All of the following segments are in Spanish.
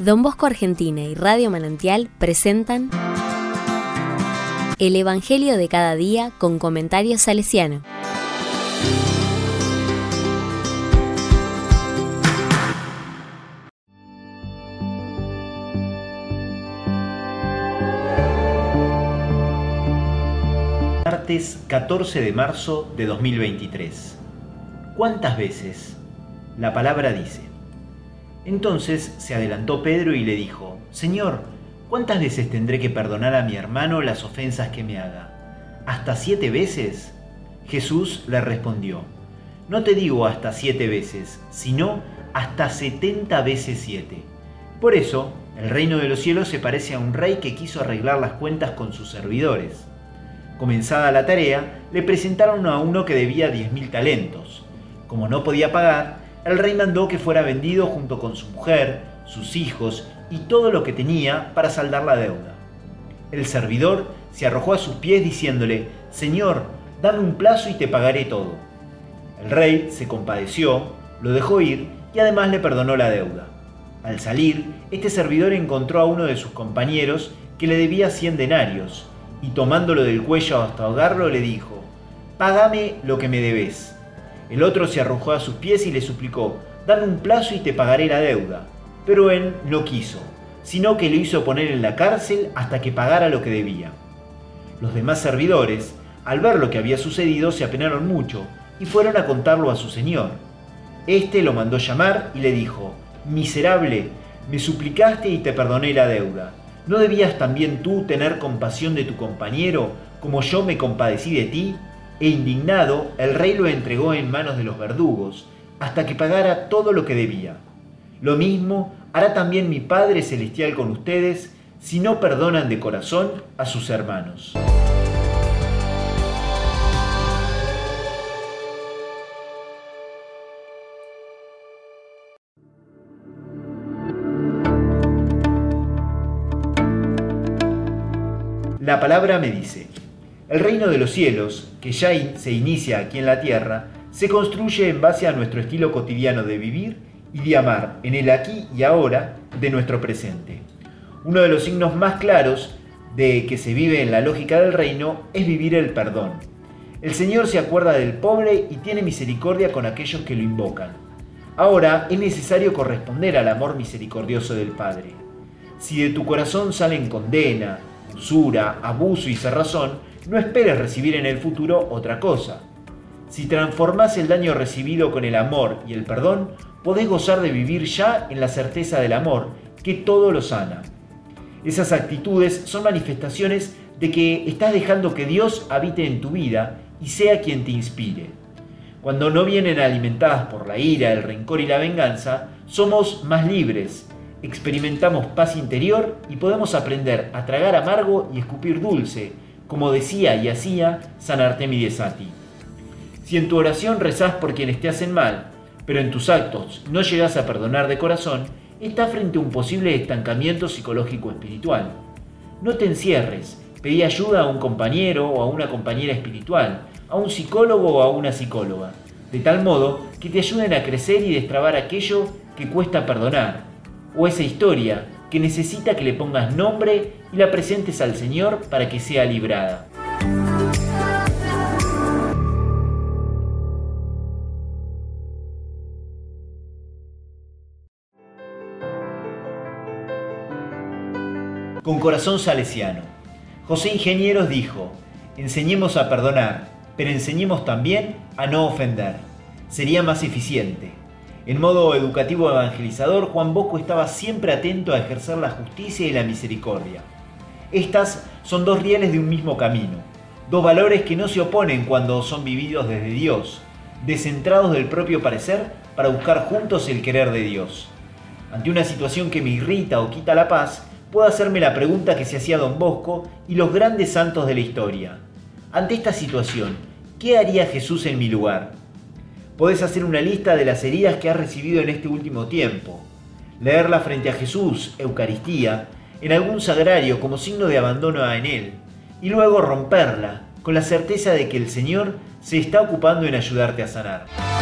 Don Bosco Argentina y Radio Manantial presentan El Evangelio de cada día con comentarios salesiano. Martes 14 de marzo de 2023. ¿Cuántas veces? La palabra dice. Entonces se adelantó Pedro y le dijo, Señor, ¿cuántas veces tendré que perdonar a mi hermano las ofensas que me haga? ¿Hasta siete veces? Jesús le respondió, No te digo hasta siete veces, sino hasta setenta veces siete. Por eso, el reino de los cielos se parece a un rey que quiso arreglar las cuentas con sus servidores. Comenzada la tarea, le presentaron a uno que debía diez mil talentos. Como no podía pagar, el rey mandó que fuera vendido junto con su mujer, sus hijos y todo lo que tenía para saldar la deuda. El servidor se arrojó a sus pies diciéndole, Señor, dame un plazo y te pagaré todo. El rey se compadeció, lo dejó ir y además le perdonó la deuda. Al salir, este servidor encontró a uno de sus compañeros que le debía 100 denarios y tomándolo del cuello hasta ahogarlo le dijo, Págame lo que me debes. El otro se arrojó a sus pies y le suplicó, dame un plazo y te pagaré la deuda. Pero él no quiso, sino que lo hizo poner en la cárcel hasta que pagara lo que debía. Los demás servidores, al ver lo que había sucedido, se apenaron mucho y fueron a contarlo a su señor. Este lo mandó llamar y le dijo, Miserable, me suplicaste y te perdoné la deuda. ¿No debías también tú tener compasión de tu compañero como yo me compadecí de ti? E indignado, el rey lo entregó en manos de los verdugos, hasta que pagara todo lo que debía. Lo mismo hará también mi Padre Celestial con ustedes, si no perdonan de corazón a sus hermanos. La palabra me dice, el reino de los cielos, que ya se inicia aquí en la tierra, se construye en base a nuestro estilo cotidiano de vivir y de amar en el aquí y ahora de nuestro presente. Uno de los signos más claros de que se vive en la lógica del reino es vivir el perdón. El Señor se acuerda del pobre y tiene misericordia con aquellos que lo invocan. Ahora es necesario corresponder al amor misericordioso del Padre. Si de tu corazón salen condena, abuso y cerrazón, no esperes recibir en el futuro otra cosa. Si transformás el daño recibido con el amor y el perdón, podés gozar de vivir ya en la certeza del amor, que todo lo sana. Esas actitudes son manifestaciones de que estás dejando que Dios habite en tu vida y sea quien te inspire. Cuando no vienen alimentadas por la ira, el rencor y la venganza, somos más libres, experimentamos paz interior y podemos aprender a tragar amargo y escupir dulce, como decía y hacía San Artemides Sati. Si en tu oración rezás por quienes te hacen mal, pero en tus actos no llegas a perdonar de corazón, estás frente a un posible estancamiento psicológico espiritual. No te encierres, pedí ayuda a un compañero o a una compañera espiritual, a un psicólogo o a una psicóloga, de tal modo que te ayuden a crecer y destrabar aquello que cuesta perdonar, o esa historia que necesita que le pongas nombre y la presentes al Señor para que sea librada. Con corazón salesiano. José Ingenieros dijo, enseñemos a perdonar, pero enseñemos también a no ofender. Sería más eficiente. En modo educativo evangelizador, Juan Bosco estaba siempre atento a ejercer la justicia y la misericordia. Estas son dos rieles de un mismo camino, dos valores que no se oponen cuando son vividos desde Dios, descentrados del propio parecer para buscar juntos el querer de Dios. Ante una situación que me irrita o quita la paz, puedo hacerme la pregunta que se hacía don Bosco y los grandes santos de la historia. Ante esta situación, ¿qué haría Jesús en mi lugar? Podés hacer una lista de las heridas que has recibido en este último tiempo, leerla frente a Jesús, Eucaristía, en algún sagrario como signo de abandono en Él, y luego romperla con la certeza de que el Señor se está ocupando en ayudarte a sanar.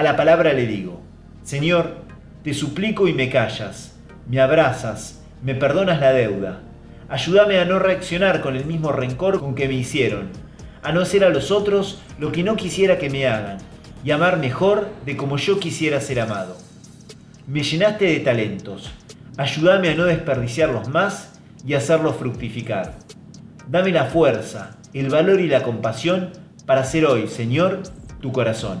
A la palabra le digo, Señor, te suplico y me callas, me abrazas, me perdonas la deuda. Ayúdame a no reaccionar con el mismo rencor con que me hicieron, a no hacer a los otros lo que no quisiera que me hagan y amar mejor de como yo quisiera ser amado. Me llenaste de talentos, ayúdame a no desperdiciarlos más y hacerlos fructificar. Dame la fuerza, el valor y la compasión para ser hoy, Señor, tu corazón.